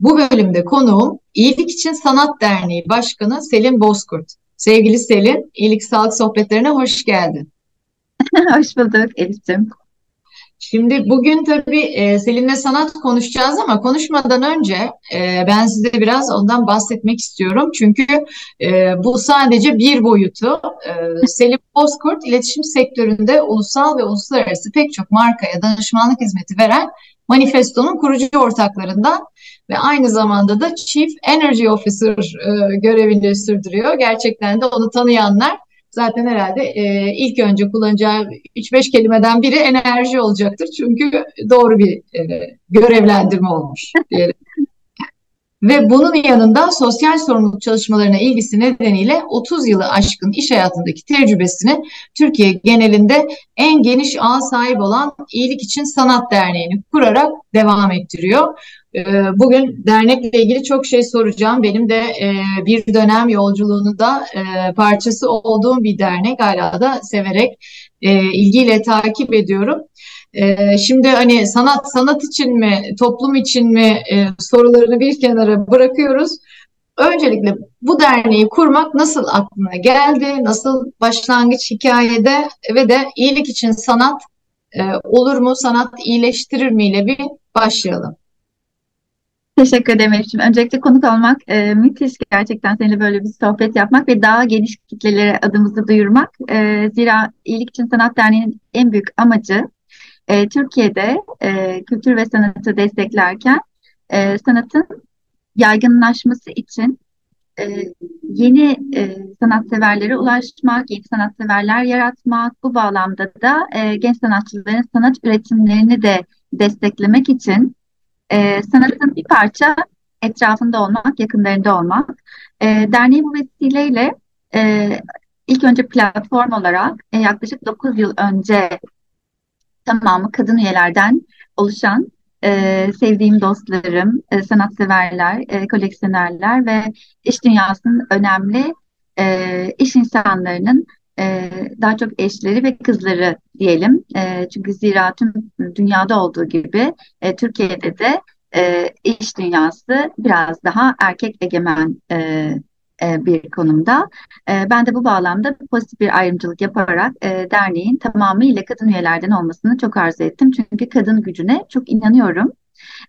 Bu bölümde konuğum İyilik İçin Sanat Derneği Başkanı Selin Bozkurt. Sevgili Selin, İyilik Sağlık Sohbetlerine hoş geldin. hoş bulduk Elif'ciğim. Şimdi bugün tabii e, Selin'le sanat konuşacağız ama konuşmadan önce e, ben size biraz ondan bahsetmek istiyorum. Çünkü e, bu sadece bir boyutu. E, Selin Bozkurt iletişim sektöründe ulusal ve uluslararası pek çok markaya danışmanlık hizmeti veren Manifesto'nun kurucu ortaklarından ve aynı zamanda da Chief Energy Officer e, görevini sürdürüyor. Gerçekten de onu tanıyanlar zaten herhalde e, ilk önce kullanacağı 3-5 kelimeden biri enerji olacaktır. Çünkü doğru bir e, görevlendirme olmuş diyelim. Ve bunun yanında sosyal sorumluluk çalışmalarına ilgisi nedeniyle 30 yılı aşkın iş hayatındaki tecrübesini Türkiye genelinde en geniş ağ sahip olan İyilik İçin Sanat Derneği'ni kurarak devam ettiriyor. Ee, bugün dernekle ilgili çok şey soracağım. Benim de e, bir dönem yolculuğunun da e, parçası olduğum bir dernek. Hala da severek, e, ilgiyle takip ediyorum. Şimdi hani sanat sanat için mi, toplum için mi sorularını bir kenara bırakıyoruz. Öncelikle bu derneği kurmak nasıl aklına geldi? Nasıl başlangıç hikayede ve de iyilik için sanat olur mu, sanat iyileştirir mi ile bir başlayalım. Teşekkür ederim Elif'ciğim. Öncelikle konuk olmak e, müthiş gerçekten seninle böyle bir sohbet yapmak ve daha geniş kitlelere adımızı duyurmak. E, zira İyilik için Sanat Derneği'nin en büyük amacı e, Türkiye'de e, kültür ve sanatı desteklerken e, sanatın yaygınlaşması için e, yeni e, sanatseverlere ulaşmak, yeni sanatseverler yaratmak, bu bağlamda da e, genç sanatçıların sanat üretimlerini de desteklemek için e, sanatın bir parça etrafında olmak, yakınlarında olmak. E, derneği bu vesileyle e, ilk önce platform olarak e, yaklaşık 9 yıl önce tamamı kadın üyelerden oluşan e, sevdiğim dostlarım, e, sanatseverler, e, koleksiyonerler ve iş dünyasının önemli e, iş insanlarının e, daha çok eşleri ve kızları diyelim. E, çünkü zira tüm dünyada olduğu gibi e, Türkiye'de de e, iş dünyası biraz daha erkek egemen e, e, bir konumda. Ben de bu bağlamda pozitif bir ayrımcılık yaparak derneğin tamamıyla kadın üyelerden olmasını çok arzu ettim. Çünkü kadın gücüne çok inanıyorum.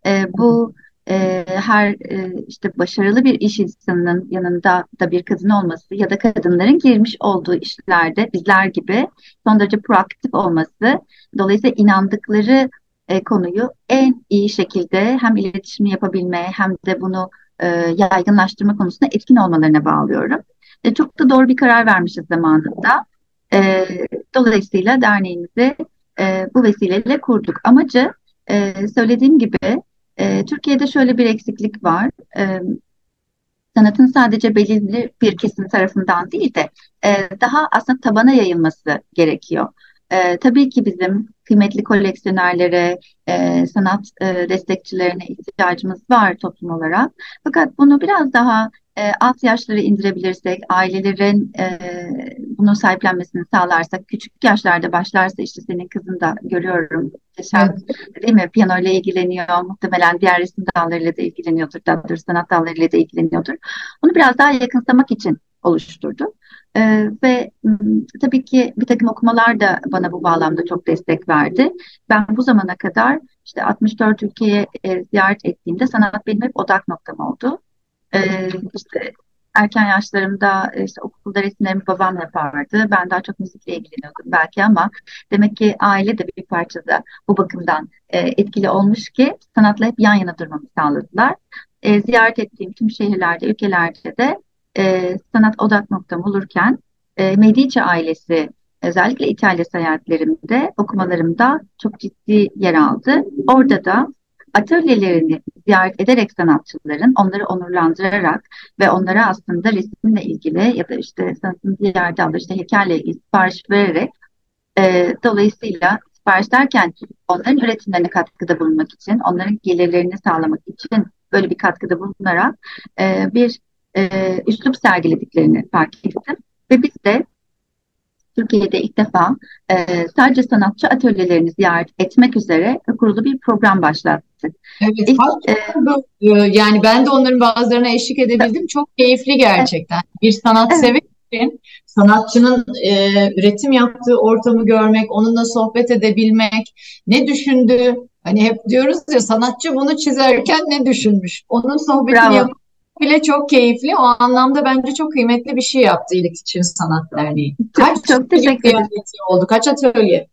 E, bu e, her e, işte başarılı bir iş insanının yanında da bir kadın olması ya da kadınların girmiş olduğu işlerde bizler gibi son derece proaktif olması, dolayısıyla inandıkları e, konuyu en iyi şekilde hem iletişimi yapabilme hem de bunu e, yaygınlaştırma konusunda etkin olmalarına bağlıyorum. E, çok da doğru bir karar vermişiz zamanında. E, dolayısıyla derneğimizi e, bu vesileyle kurduk. Amacı e, söylediğim gibi e, Türkiye'de şöyle bir eksiklik var. E, sanatın sadece belirli bir kesim tarafından değil de e, daha aslında tabana yayılması gerekiyor. E, tabii ki bizim kıymetli koleksiyonerlere, e, sanat e, destekçilerine ihtiyacımız var toplum olarak. Fakat bunu biraz daha e, alt yaşları indirebilirsek, ailelerin e, bunu sahiplenmesini sağlarsak, küçük yaşlarda başlarsa işte senin kızın da görüyorum. Yaşam, evet. Değil mi? Piyano ile ilgileniyor. Muhtemelen diğer resim dallarıyla da ilgileniyordur. Daha doğrusu sanat dallarıyla da ilgileniyordur. Bunu biraz daha yakınsamak için oluşturdu. Ee, ve tabii ki bir takım okumalar da bana bu bağlamda çok destek verdi. Ben bu zamana kadar işte 64 ülkeye e, ziyaret ettiğimde sanat benim hep odak noktam oldu. Ee, işte erken yaşlarımda işte okulda resimlerimi babam yapardı. Ben daha çok müzikle ilgileniyordum belki ama demek ki aile de bir parçada bu bakımdan e, etkili olmuş ki sanatla hep yan yana durmamı sağladılar. E, ziyaret ettiğim tüm şehirlerde, ülkelerde de e, sanat odak noktam olurken e, Medici ailesi özellikle İtalya seyahatlerimde okumalarımda çok ciddi yer aldı. Orada da atölyelerini ziyaret ederek sanatçıların onları onurlandırarak ve onlara aslında resimle ilgili ya da işte sanatın diğer dalları işte heykelle ilgili sipariş vererek e, dolayısıyla sipariş derken onların üretimlerine katkıda bulunmak için, onların gelirlerini sağlamak için böyle bir katkıda bulunarak e, bir e, üslup sergilediklerini fark ettim. Ve biz de Türkiye'de ilk defa e, sadece sanatçı atölyelerini ziyaret etmek üzere kurulu bir program başlattık. Evet, ilk, e, yani ben de onların bazılarına eşlik edebildim. Çok keyifli gerçekten. Bir sanat evet. için sanatçının e, üretim yaptığı ortamı görmek, onunla sohbet edebilmek, ne düşündü? Hani hep diyoruz ya sanatçı bunu çizerken ne düşünmüş? Onun sohbetini yapmak bile çok keyifli. O anlamda bence çok kıymetli bir şey yaptı İlik için Sanat Derneği. Kaç çok, teşekkür ederim. oldu? Kaç atölye?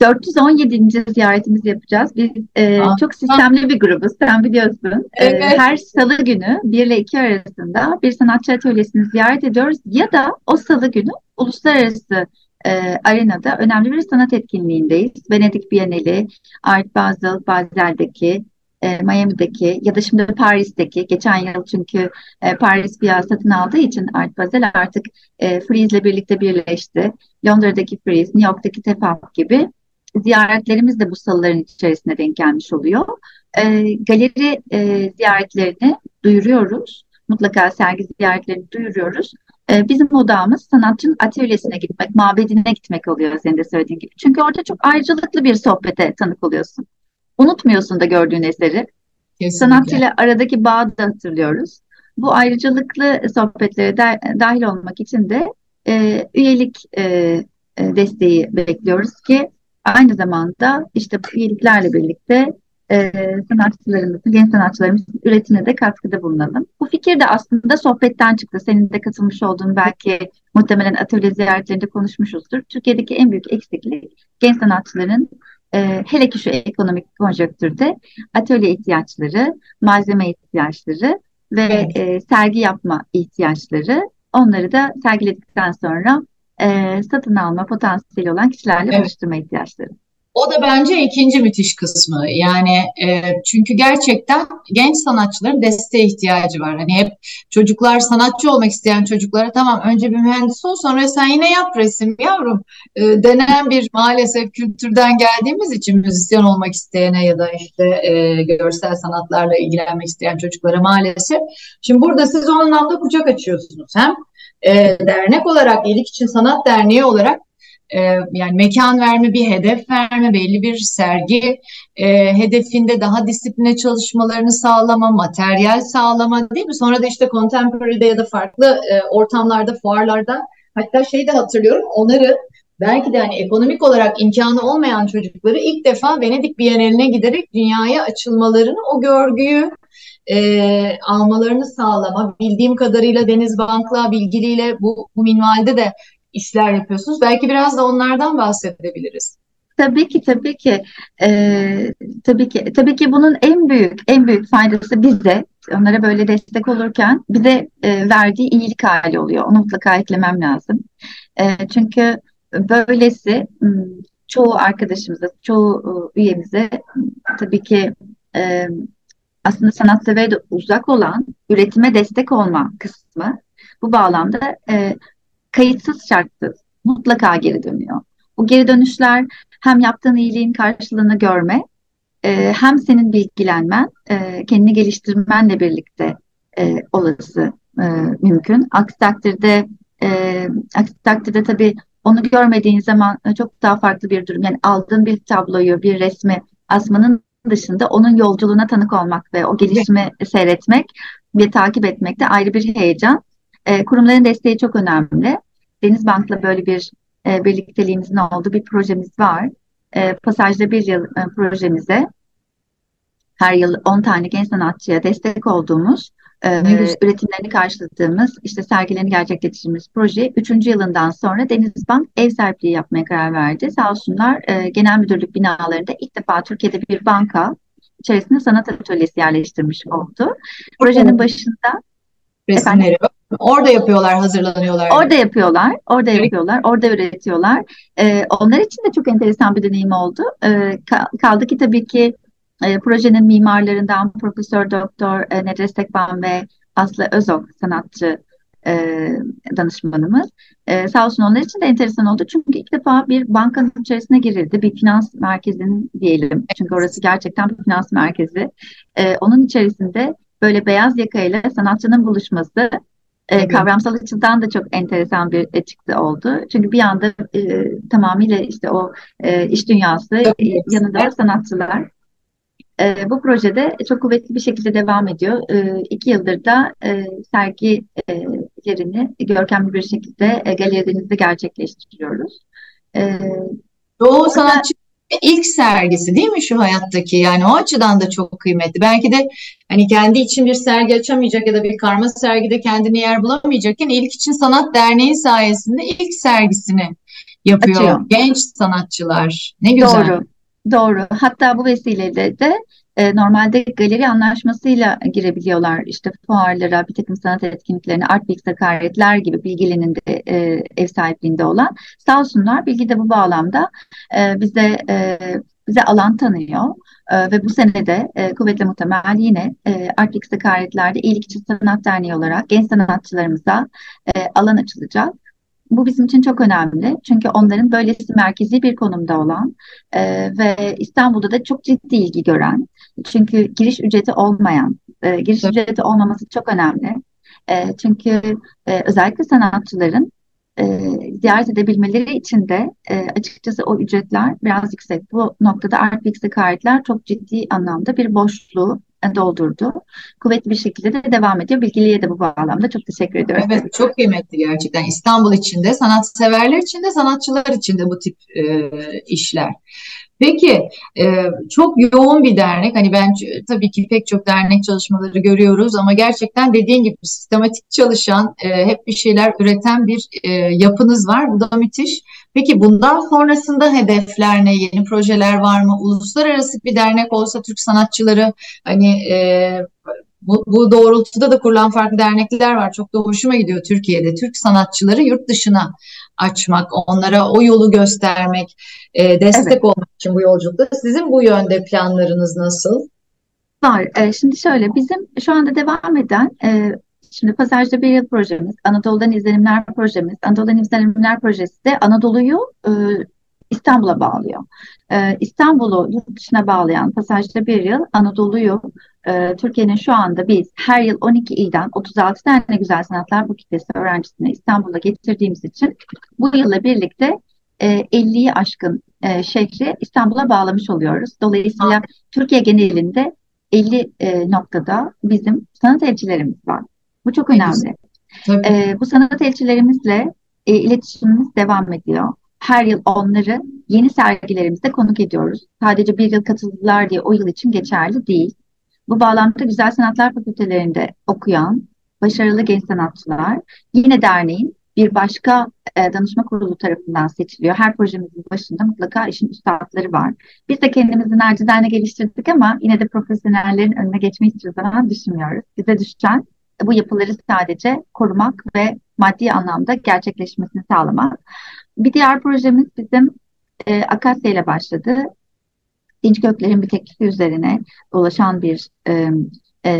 417. ziyaretimizi yapacağız. Biz e, çok sistemli bir grubuz. Sen biliyorsun. E, evet. E, her salı günü 1 ile 2 arasında bir sanatçı atölyesini ziyaret ediyoruz. Ya da o salı günü uluslararası e, arenada önemli bir sanat etkinliğindeyiz. Venedik Bienali, Art Basel, Basel'deki, e, Miami'deki ya da şimdi Paris'teki geçen yıl çünkü e, Paris bir satın aldığı için Art Basel artık e, Frieze ile birlikte birleşti. Londra'daki Frieze, New York'taki Tefaf gibi ziyaretlerimiz de bu salıların içerisine denk gelmiş oluyor. E, galeri ziyaretlerini duyuruyoruz. Mutlaka sergi ziyaretlerini duyuruyoruz. Bizim odamız sanatçının atölyesine gitmek, mabedine gitmek oluyor senin de söylediğin gibi. Çünkü orada çok ayrıcalıklı bir sohbete tanık oluyorsun. Unutmuyorsun da gördüğün eseri. Kesinlikle. Sanatçıyla aradaki bağı da hatırlıyoruz. Bu ayrıcalıklı sohbetlere de, dahil olmak için de e, üyelik e, e desteği bekliyoruz ki aynı zamanda işte bu üyeliklerle birlikte e, sanatçılarımızın, genç sanatçılarımızın üretimine de katkıda bulunalım. Bu fikir de aslında sohbetten çıktı. Senin de katılmış olduğun belki muhtemelen atölye ziyaretlerinde konuşmuşuzdur. Türkiye'deki en büyük eksiklik genç sanatçıların e, hele ki şu ekonomik konjonktürde atölye ihtiyaçları, malzeme ihtiyaçları ve evet. e, sergi yapma ihtiyaçları onları da sergiledikten sonra e, satın alma potansiyeli olan kişilerle evet. buluşturma ihtiyaçları. O da bence ikinci müthiş kısmı. Yani e, çünkü gerçekten genç sanatçıların desteğe ihtiyacı var. Hani hep çocuklar sanatçı olmak isteyen çocuklara tamam önce bir mühendis ol sonra sen yine yap resim yavrum e, denen bir maalesef kültürden geldiğimiz için müzisyen olmak isteyene ya da işte e, görsel sanatlarla ilgilenmek isteyen çocuklara maalesef. Şimdi burada siz o anlamda kucak açıyorsunuz. Hem e, dernek olarak, iyilik için sanat derneği olarak e, yani mekan verme, bir hedef verme, belli bir sergi e, hedefinde daha disipline çalışmalarını sağlama, materyal sağlama değil mi? Sonra da işte contemporary'de ya da farklı e, ortamlarda, fuarlarda hatta şeyi de hatırlıyorum onları belki de hani ekonomik olarak imkanı olmayan çocukları ilk defa Venedik Bienali'ne giderek dünyaya açılmalarını, o görgüyü e, almalarını sağlama. Bildiğim kadarıyla Deniz Bank'la, Bilgili'yle bu, bu minvalde de işler yapıyorsunuz. Belki biraz da onlardan bahsedebiliriz. Tabii ki tabii ki ee, tabii ki tabii ki bunun en büyük en büyük faydası bize onlara böyle destek olurken bize e, verdiği iyilik hali oluyor. Onu mutlaka eklemem lazım. E, çünkü böylesi çoğu arkadaşımıza, çoğu üyemize tabii ki e, aslında sanatsever de uzak olan üretime destek olma kısmı bu bağlamda e, kayıtsız şartsız mutlaka geri dönüyor. Bu geri dönüşler hem yaptığın iyiliğin karşılığını görme, e, hem senin bilgilenmen, e, kendini geliştirmenle birlikte e, olası e, mümkün. Aksi takdirde, e, aksi takdirde tabii onu görmediğin zaman çok daha farklı bir durum. Yani aldığın bir tabloyu, bir resmi asmanın dışında onun yolculuğuna tanık olmak ve o gelişimi seyretmek ve takip etmek de ayrı bir heyecan. E, kurumların desteği çok önemli. Denizbank'la böyle bir e, birlikteliğimizin olduğu bir projemiz var. E, Pasajda bir yıl e, projemize her yıl 10 tane genç sanatçıya destek olduğumuz, e, üretimlerini karşıladığımız, işte sergilerini gerçekleştirdiğimiz proje 3. yılından sonra Denizbank ev sahipliği yapmaya karar verdi. Sağ olsunlar e, genel müdürlük binalarında ilk defa Türkiye'de bir banka içerisinde sanat atölyesi yerleştirmiş oldu. Projenin başında resimleri Orada yapıyorlar, hazırlanıyorlar. Orada yapıyorlar, orada evet. yapıyorlar, orada üretiyorlar. Ee, onlar için de çok enteresan bir deneyim oldu. Ee, kaldı ki tabii ki E, projenin mimarlarından Profesör Doktor e, Nedret Sekban ve Aslı Özok sanatçı e, danışmanımız. E, sağ olsun onlar için de enteresan oldu. Çünkü ilk defa bir bankanın içerisine girildi. Bir finans merkezinin diyelim. Çünkü orası gerçekten bir finans merkezi. E, onun içerisinde böyle beyaz yakayla sanatçının buluşması e, kavramsal açıdan da çok enteresan bir e, çıktı oldu. Çünkü bir anda e, tamamıyla işte o e, iş dünyası e, yanında sanatçılar e, bu projede çok kuvvetli bir şekilde devam ediyor. E, iki yıldır da e, sergilerini görkemli bir şekilde e, galerilerimizde gerçekleştiriyoruz. E, Doğu sanatçı ilk sergisi değil mi şu hayattaki? Yani o açıdan da çok kıymetli. Belki de hani kendi için bir sergi açamayacak ya da bir karma sergide kendine yer bulamayacakken İlk için Sanat Derneği sayesinde ilk sergisini yapıyor. Açıyor. Genç sanatçılar. Ne güzel. Doğru. Doğru. Hatta bu vesileyle de e, normalde galeri anlaşmasıyla girebiliyorlar işte fuarlara, bir takım sanat etkinliklerine, Artbix Sakaretler gibi Bilgi'nin de e, ev sahipliğinde olan. Sağ olsunlar Bilgi de bu bağlamda e, bize e, bize alan tanıyor. E, ve bu sene de e, kuvvetle muhtemel yine e, Artbix Sakaretler'de İyilikçi Sanat Derneği olarak genç sanatçılarımıza e, alan açılacak. Bu bizim için çok önemli. Çünkü onların böylesi merkezi bir konumda olan e, ve İstanbul'da da çok ciddi ilgi gören, çünkü giriş ücreti olmayan, e, giriş evet. ücreti olmaması çok önemli. E, çünkü e, özellikle sanatçıların e, ziyaret edebilmeleri için de e, açıkçası o ücretler biraz yüksek. Bu noktada Artfix Karetler çok ciddi anlamda bir boşluğu doldurdu. Kuvvetli bir şekilde de devam ediyor. Bilgiliye de bu bağlamda çok teşekkür ediyoruz. Evet çok kıymetli gerçekten. İstanbul için de, sanatseverler için de, sanatçılar için de bu tip e, işler. Peki e, çok yoğun bir dernek. Hani ben tabii ki pek çok dernek çalışmaları görüyoruz ama gerçekten dediğin gibi sistematik çalışan, e, hep bir şeyler üreten bir e, yapınız var. Bu da müthiş. Peki bundan sonrasında hedefler ne? Yeni projeler var mı? Uluslararası bir dernek olsa Türk sanatçıları hani bu, bu doğrultuda da kurulan farklı dernekler var. Çok da hoşuma gidiyor Türkiye'de. Türk sanatçıları yurt dışına açmak, onlara o yolu göstermek, e, destek evet. olmak için bu yolculukta. Sizin bu yönde planlarınız nasıl? Var. E, şimdi şöyle, bizim şu anda devam eden e, Şimdi Pasajda bir yıl projemiz, Anadolu'dan izlenimler projemiz, Anadolu'dan izlenimler projesi de Anadolu'yu e, İstanbul'a bağlıyor. E, İstanbul'u yurt dışına bağlayan Pasajda bir yıl Anadolu'yu e, Türkiye'nin şu anda biz her yıl 12 ilden 36 tane güzel sanatlar bu kitlesi öğrencisini İstanbul'a getirdiğimiz için bu yılla birlikte e, 50'yi aşkın e, şehri İstanbul'a bağlamış oluyoruz. Dolayısıyla. Türkiye genelinde 50 e, noktada bizim sanat elçilerimiz var. Bu çok önemli. E, bu sanat elçilerimizle e, iletişimimiz devam ediyor. Her yıl onları yeni sergilerimizde konuk ediyoruz. Sadece bir yıl katıldılar diye o yıl için geçerli değil. Bu bağlamda Güzel Sanatlar Fakültelerinde okuyan başarılı genç sanatçılar yine derneğin bir başka e, danışma kurulu tarafından seçiliyor. Her projemizin başında mutlaka işin üstadları var. Biz de kendimizi nacizane geliştirdik ama yine de profesyonellerin önüne geçmeyi hiçbir zaman düşünmüyoruz. Bize düşen bu yapıları sadece korumak ve maddi anlamda gerçekleşmesini sağlamak. Bir diğer projemiz bizim e, Akasya ile başladı. Dinç Gökler'in bir teklifi üzerine dolaşan bir e, e,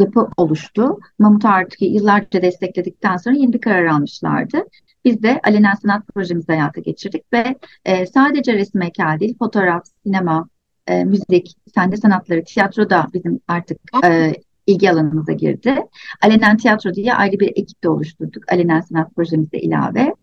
yapı oluştu. Mamut Artık'ı yıllarca destekledikten sonra yeni bir karar almışlardı. Biz de Alenen Sanat projemizi hayata geçirdik ve e, sadece resim heykel değil, fotoğraf, sinema, e, müzik, sende sanatları, tiyatro da bizim artık e, ilgi alanımıza girdi. Alenen Tiyatro diye ayrı bir ekip de oluşturduk. Alenen Sanat projemizde ilave.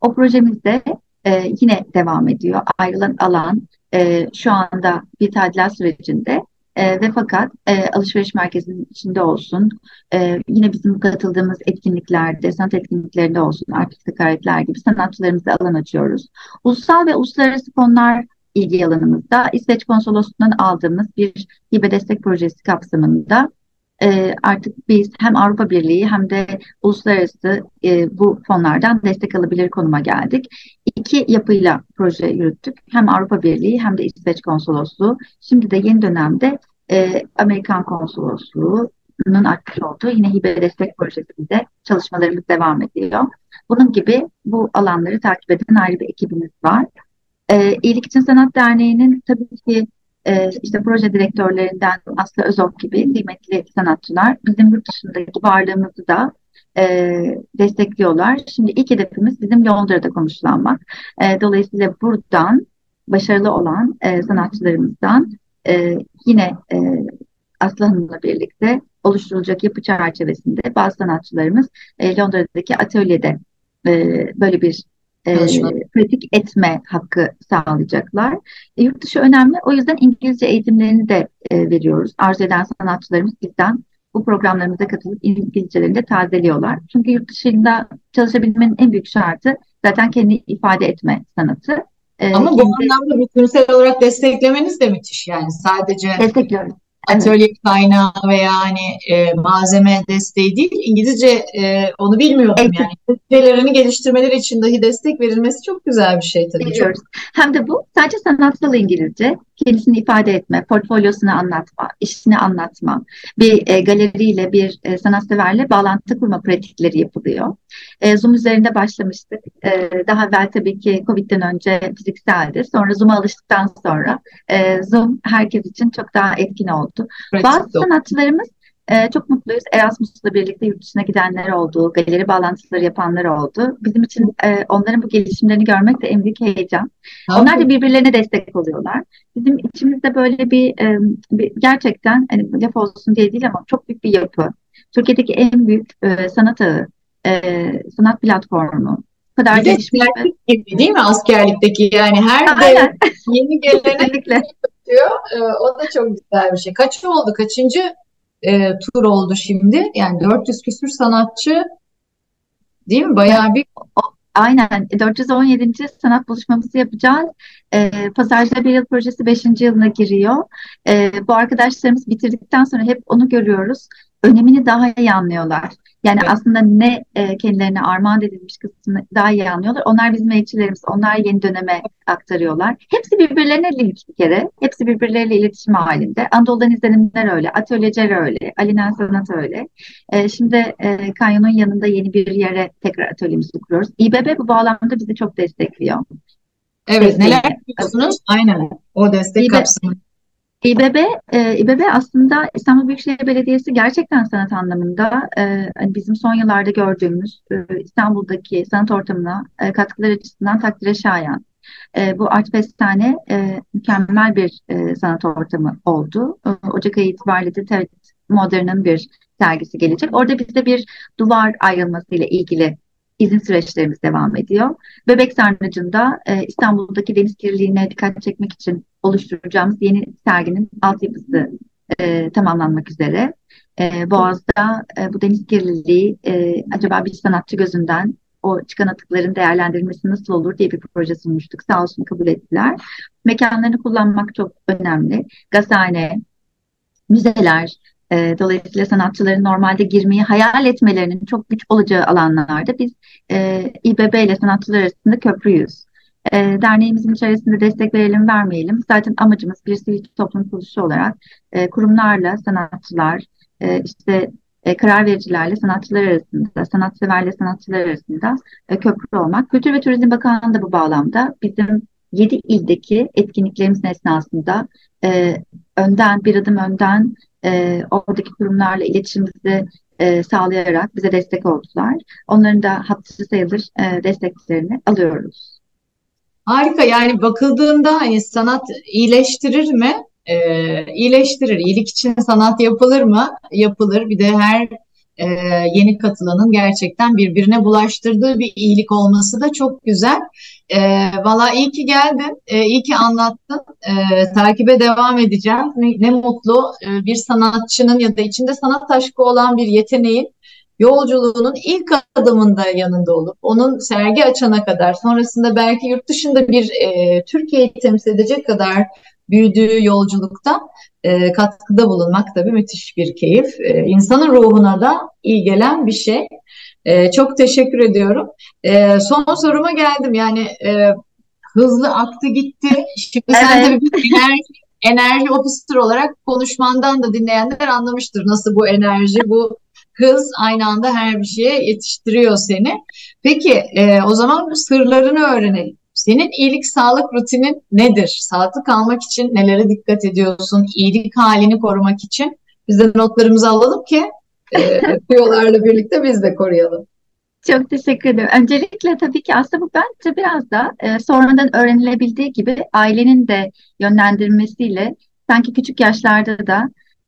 O projemizde e, yine devam ediyor. Ayrılan alan e, şu anda bir tadilat sürecinde e, ve fakat e, alışveriş merkezinin içinde olsun, e, yine bizim katıldığımız etkinliklerde, sanat etkinliklerinde olsun, artistik hareketler gibi sanatçılarımıza alan açıyoruz. Ulusal ve uluslararası fonlar ilgi alanımızda İsveç Konsolosluğu'ndan aldığımız bir hibe destek projesi kapsamında e, artık biz hem Avrupa Birliği hem de uluslararası e, bu fonlardan destek alabilir konuma geldik. İki yapıyla proje yürüttük. Hem Avrupa Birliği hem de İsveç Konsolosluğu. Şimdi de yeni dönemde e, Amerikan Konsolosluğu'nun açmış olduğu yine hibe destek projesinde çalışmalarımız devam ediyor. Bunun gibi bu alanları takip eden ayrı bir ekibimiz var. E, İyilik İçin Sanat Derneği'nin tabii ki e, işte proje direktörlerinden Aslı Özok gibi kıymetli sanatçılar bizim yurt dışındaki varlığımızı da e, destekliyorlar. Şimdi ilk hedefimiz bizim Londra'da konuşlanmak. E, dolayısıyla buradan başarılı olan e, sanatçılarımızdan e, yine e, Aslı Hanım'la birlikte oluşturulacak yapı çerçevesinde bazı sanatçılarımız e, Londra'daki atölyede e, böyle bir e, pratik etme hakkı sağlayacaklar. E, yurt dışı önemli. O yüzden İngilizce eğitimlerini de e, veriyoruz. Arzu eden sanatçılarımız bizden bu programlarımıza katılıp İngilizcelerini de tazeliyorlar. Çünkü yurt dışında çalışabilmenin en büyük şartı zaten kendi ifade etme sanatı. E, Ama bu anlamda bütünsel olarak desteklemeniz de müthiş yani sadece destekliyoruz atölye kaynağı veya hani e, malzeme desteği değil İngilizce e, onu bilmiyordum evet. yani. İngilizcelerini geliştirmeleri için dahi destek verilmesi çok güzel bir şey tabii. Biliyoruz. Hem de bu sadece sanatsal İngilizce kendisini ifade etme, portfolyosunu anlatma, işini anlatma, bir e, galeriyle, bir e, sanatseverle bağlantı kurma pratikleri yapılıyor. E, Zoom üzerinde başlamıştık. E, daha evvel tabii ki Covid'den önce fizikseldi. Sonra Zoom'a alıştıktan sonra e, Zoom herkes için çok daha etkin oldu. Bazı sanatçılarımız ee, çok mutluyuz. Erasmus'la birlikte yurt dışına gidenler oldu, galeri bağlantıları yapanlar oldu. Bizim için e, onların bu gelişimlerini görmek de en büyük heyecan. Tamam. Onlar da birbirlerine destek oluyorlar. Bizim içimizde böyle bir, e, bir gerçekten hani laf olsun diye değil ama çok büyük bir yapı. Türkiye'deki en büyük e, sanat ağı, e, sanat platformu. Bu kadar bir gelişmiş. gibi değil mi askerlikteki yani her de yeni gelene yapıyor. E, o da çok güzel bir şey. Kaç oldu? Kaçıncı e, tur oldu şimdi. Yani 400 küsür sanatçı değil mi? Bayağı bir Aynen 417. sanat buluşmamızı yapacağız. Ee, Pazarcılar Bir Yıl Projesi 5. yılına giriyor. Ee, bu arkadaşlarımız bitirdikten sonra hep onu görüyoruz. Önemini daha iyi anlıyorlar. Yani evet. aslında ne e, kendilerine armağan edilmiş kısmını daha iyi anlıyorlar. Onlar bizim elçilerimiz. Onlar yeni döneme aktarıyorlar. Hepsi birbirlerine link bir kere. Hepsi birbirleriyle iletişim halinde. Anadolu'dan izlenimler öyle. Atölyeciler öyle. Alinen Sanat öyle. E, şimdi e, Kanyon'un yanında yeni bir yere tekrar atölyemizi kuruyoruz. İBB bu bağlamda bizi çok destekliyor. Evet. Destekli. Neler yapıyorsunuz? Aynen. O destek İBB, kapsamı. İBB, e, İBB aslında İstanbul Büyükşehir Belediyesi gerçekten sanat anlamında e, hani bizim son yıllarda gördüğümüz e, İstanbul'daki sanat ortamına e, katkılar açısından takdire şayan. E, bu Art Festane e, mükemmel bir e, sanat ortamı oldu. E, Ocak ayı itibariyle de TED Modern'ın bir sergisi gelecek. Orada bizde bir duvar ayrılması ile ilgili izin süreçlerimiz devam ediyor. Bebek Sarnıcı'nda e, İstanbul'daki deniz kirliliğine dikkat çekmek için oluşturacağımız yeni serginin altyapısı e, tamamlanmak üzere. E, Boğaz'da e, bu deniz kirliliği e, acaba bir sanatçı gözünden o çıkan atıkların değerlendirilmesi nasıl olur diye bir proje sunmuştuk. Sağ olsun kabul ettiler. Mekanlarını kullanmak çok önemli. Gazhane, müzeler, e, dolayısıyla sanatçıların normalde girmeyi hayal etmelerinin çok güç olacağı alanlarda biz e, İBB ile sanatçılar arasında köprüyüz. E, derneğimizin içerisinde destek verelim vermeyelim. Zaten amacımız bir sivil toplum kuruluşu olarak e, kurumlarla sanatçılar, e, işte e, karar vericilerle sanatçılar arasında, sanatseverle sanatçılar arasında e, köprü olmak. Kültür ve Turizm Bakanlığı da bu bağlamda bizim 7 ildeki etkinliklerimizin esnasında e, önden, bir adım önden e, oradaki kurumlarla iletişimimizi e, sağlayarak bize destek oldular. Onların da hattı sayılır e, desteklerini alıyoruz. Harika yani bakıldığında hani sanat iyileştirir mi? Ee, iyileştirir. İyilik için sanat yapılır mı? Yapılır. Bir de her e, yeni katılanın gerçekten birbirine bulaştırdığı bir iyilik olması da çok güzel. E, Valla iyi ki geldin, e, iyi ki anlattın. E, takibe devam edeceğim. Ne, ne mutlu e, bir sanatçının ya da içinde sanat aşkı olan bir yeteneğin yolculuğunun ilk adımında yanında olup onun sergi açana kadar sonrasında belki yurt dışında bir e, Türkiye'yi temsil edecek kadar büyüdüğü yolculukta e, katkıda bulunmak tabii müthiş bir keyif. E, insanın ruhuna da iyi gelen bir şey. E, çok teşekkür ediyorum. E, son soruma geldim yani e, hızlı aktı gitti. Şimdi evet. sen tabii bir enerji, enerji ofistir olarak konuşmandan da dinleyenler anlamıştır nasıl bu enerji, bu hız aynı anda her bir şeye yetiştiriyor seni. Peki e, o zaman sırlarını öğrenelim. Senin iyilik sağlık rutinin nedir? Sağlıklı kalmak için nelere dikkat ediyorsun? İyilik halini korumak için biz de notlarımızı alalım ki e, tüyolarla birlikte biz de koruyalım. Çok teşekkür ederim. Öncelikle tabii ki aslında bu bence biraz da e, sonradan öğrenilebildiği gibi ailenin de yönlendirmesiyle sanki küçük yaşlarda da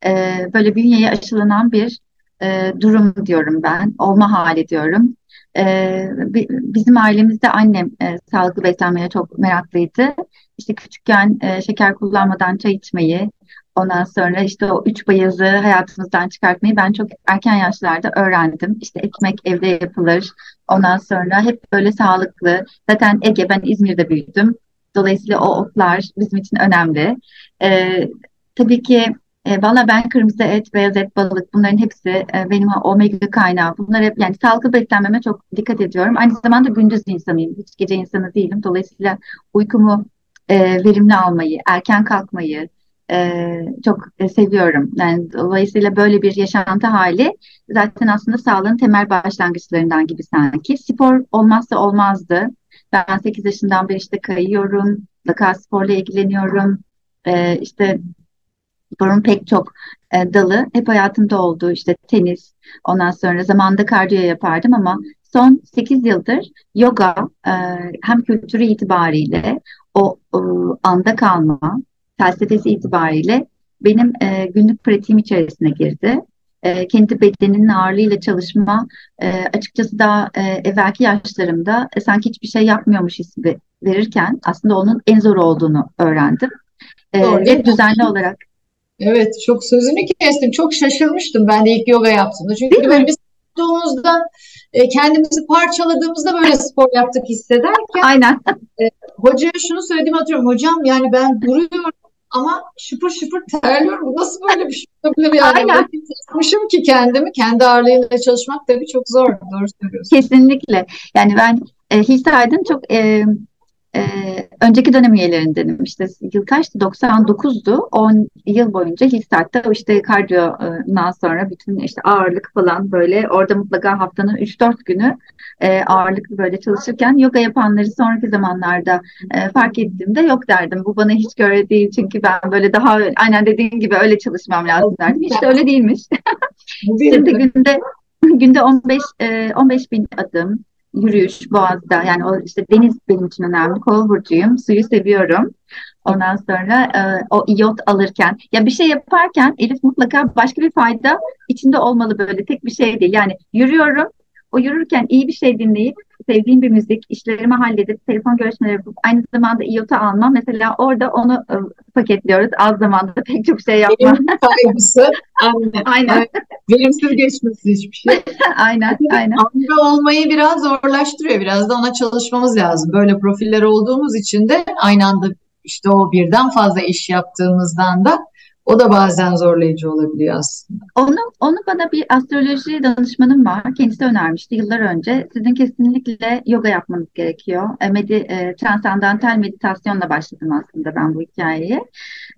e, böyle bünyeye aşılanan bir e, durum diyorum ben, olma hali diyorum. E, bizim ailemizde annem e, sağlıklı beslenmeye çok meraklıydı. İşte küçükken e, şeker kullanmadan çay içmeyi, ondan sonra işte o üç bayazı hayatımızdan çıkartmayı ben çok erken yaşlarda öğrendim. İşte ekmek evde yapılır. Ondan sonra hep böyle sağlıklı. Zaten Ege, ben İzmir'de büyüdüm. Dolayısıyla o otlar bizim için önemli. E, tabii ki e, Valla ben kırmızı et, beyaz et, balık bunların hepsi e, benim omega kaynağı. Bunlar hep yani sağlıklı beslenmeme çok dikkat ediyorum. Aynı zamanda gündüz insanıyım. Hiç gece insanı değilim. Dolayısıyla uykumu e, verimli almayı, erken kalkmayı e, çok e, seviyorum. Yani dolayısıyla böyle bir yaşantı hali zaten aslında sağlığın temel başlangıçlarından gibi sanki. Spor olmazsa olmazdı. Ben 8 yaşından beri işte kayıyorum, mutlaka sporla ilgileniyorum. E, işte sporun pek çok e, dalı hep hayatımda oldu. İşte tenis, ondan sonra zamanında kardiyo yapardım ama son 8 yıldır yoga e, hem kültürü itibariyle o e, anda kalma felsefesi itibariyle benim e, günlük pratiğim içerisine girdi. E, kendi bedeninin ağırlığıyla çalışma e, açıkçası daha e, evvelki yaşlarımda e, sanki hiçbir şey yapmıyormuş hissi verirken aslında onun en zor olduğunu öğrendim. E, Doğru, ve düzenli olarak Evet, çok sözünü kestim. Çok şaşırmıştım ben de ilk yoga yaptığımda. Çünkü Değil böyle mi? biz doğduğumuzda e, kendimizi parçaladığımızda böyle spor yaptık hissederken Aynen. E, hocaya şunu söyledim hatırlıyorum. Hocam yani ben duruyorum ama şıpır şıpır terliyorum. Nasıl böyle bir şey olabilir yani? Aynen. Çalışmışım ki kendimi. Kendi ağırlığıyla çalışmak tabii çok zor. Doğru söylüyorsun. Kesinlikle. Yani ben e, Hilsaydın çok e, ee, önceki dönem üyelerindenim. İşte yıl kaçtı? 99'du. 10 yıl boyunca Hillstart'ta işte kardiyodan sonra bütün işte ağırlık falan böyle orada mutlaka haftanın 3-4 günü e, ağırlıklı böyle çalışırken yoga yapanları sonraki zamanlarda e, fark ettiğimde yok derdim. Bu bana hiç göre değil çünkü ben böyle daha aynen dediğin gibi öyle çalışmam lazım derdim. Hiç de öyle değilmiş. işte günde günde 15 e, 15 bin adım yürüyüş boğazda yani o işte deniz benim için önemli. Kova burcuyum. Suyu seviyorum. Ondan sonra e, o iyot alırken ya bir şey yaparken Elif mutlaka başka bir fayda içinde olmalı böyle tek bir şey değil. Yani yürüyorum o yürürken iyi bir şey dinleyip sevdiğim bir müzik, işlerimi halledip telefon görüşmeleri yapıp aynı zamanda iyotu almam. Mesela orada onu e, paketliyoruz. Az zamanda pek çok şey yapma. Verim kaygısı. Aynen. aynen. Verimsiz geçmesi hiçbir şey. aynen. Aynen. Amca olmayı biraz zorlaştırıyor. Biraz da ona çalışmamız lazım. Böyle profiller olduğumuz için de aynı anda işte o birden fazla iş yaptığımızdan da o da bazen zorlayıcı olabiliyor aslında. Onu, onu bana bir astroloji danışmanım var. Kendisi önermişti yıllar önce. Sizin kesinlikle yoga yapmanız gerekiyor. E, medi, e, transandantal meditasyonla başladım aslında ben bu hikayeyi.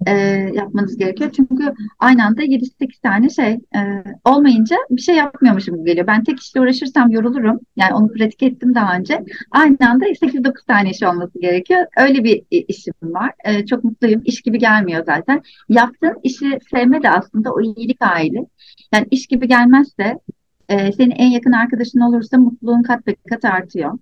E, yapmanız gerekiyor. Çünkü aynı anda 7-8 tane şey e, olmayınca bir şey yapmıyormuşum gibi geliyor. Ben tek işle uğraşırsam yorulurum. Yani onu pratik ettim daha önce. Aynı anda 8-9 tane iş olması gerekiyor. Öyle bir işim var. E, çok mutluyum. İş gibi gelmiyor zaten. Yaptığın işi sevme de aslında o iyilik hali. Yani iş gibi gelmezse e, senin en yakın arkadaşın olursa mutluluğun kat be kat artıyor.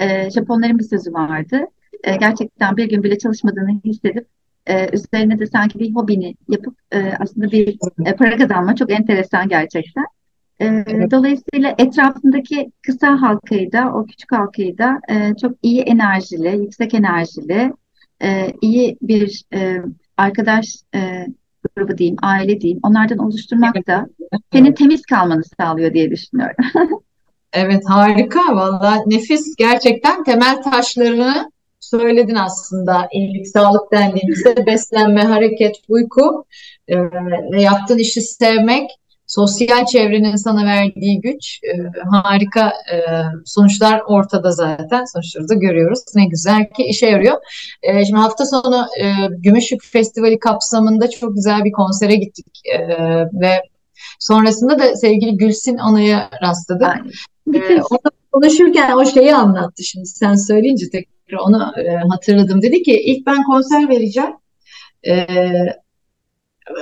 E, Japonların bir sözü vardı. E, gerçekten bir gün bile çalışmadığını hissedip e, üzerine de sanki bir hobini yapıp e, aslında bir e, para kazanma çok enteresan gerçekten. E, dolayısıyla etrafındaki kısa halkayı da o küçük halkayı da e, çok iyi enerjili, yüksek enerjili, e, iyi bir e, arkadaş e, grubu diyeyim, aile diyeyim, onlardan oluşturmak da senin temiz kalmanı sağlıyor diye düşünüyorum. evet harika valla nefis gerçekten temel taşlarını söyledin aslında iyilik sağlık dendiğimizde beslenme, hareket, uyku e, ve yaptığın işi sevmek sosyal çevrenin sana verdiği güç e, harika e, sonuçlar ortada zaten sonuçları da görüyoruz. Ne güzel ki işe yarıyor. E, şimdi hafta sonu e, Gümüşlük Festivali kapsamında çok güzel bir konsere gittik e, ve sonrasında da sevgili Gülsin Onay'a rastladık. E, orada konuşurken o şeyi anlattı şimdi sen söyleyince tek onu e, hatırladım. Dedi ki ilk ben konser vereceğim. E,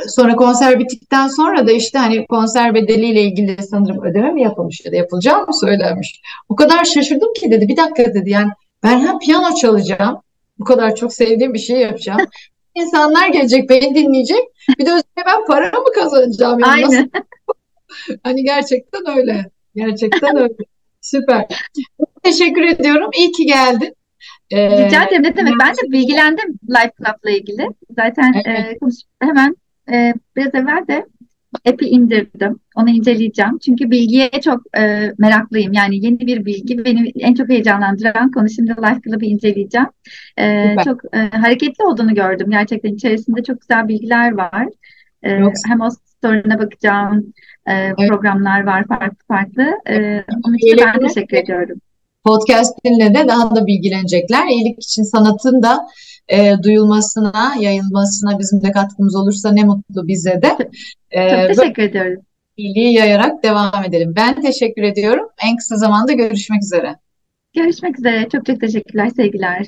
sonra konser bittikten sonra da işte hani konser bedeliyle ilgili sanırım ödeme mi yapılmış ya da yapılacağı mı söylenmiş. O kadar şaşırdım ki dedi bir dakika dedi yani ben hem piyano çalacağım bu kadar çok sevdiğim bir şey yapacağım. İnsanlar gelecek beni dinleyecek bir de üzerine ben para mı kazanacağım? Yani nasıl? Aynen. Hani gerçekten öyle. Gerçekten öyle. Süper. Teşekkür ediyorum. İyi ki geldin. Ee, Rica ederim. Ne demek? Ben de bilgilendim Life Club'la ilgili. Zaten Evet. e, konuş- hemen e, biraz evvel de app'i indirdim. Onu inceleyeceğim. Çünkü bilgiye çok e, meraklıyım. Yani yeni bir bilgi beni en çok heyecanlandıran konu. Şimdi Life Club'ı inceleyeceğim. E, Süper. çok e, hareketli olduğunu gördüm. Gerçekten içerisinde çok güzel bilgiler var. E, hem o story'ine bakacağım. E, programlar var farklı farklı. E, onun için ben teşekkür ediyorum. Podcast'inle de daha da bilgilenecekler. İyilik için sanatın da e, duyulmasına, yayılmasına bizim de katkımız olursa ne mutlu bize de. E, Çok teşekkür ediyoruz. iyiliği yayarak devam edelim. Ben teşekkür ediyorum. En kısa zamanda görüşmek üzere. Görüşmek üzere. Çok çok teşekkürler, sevgiler.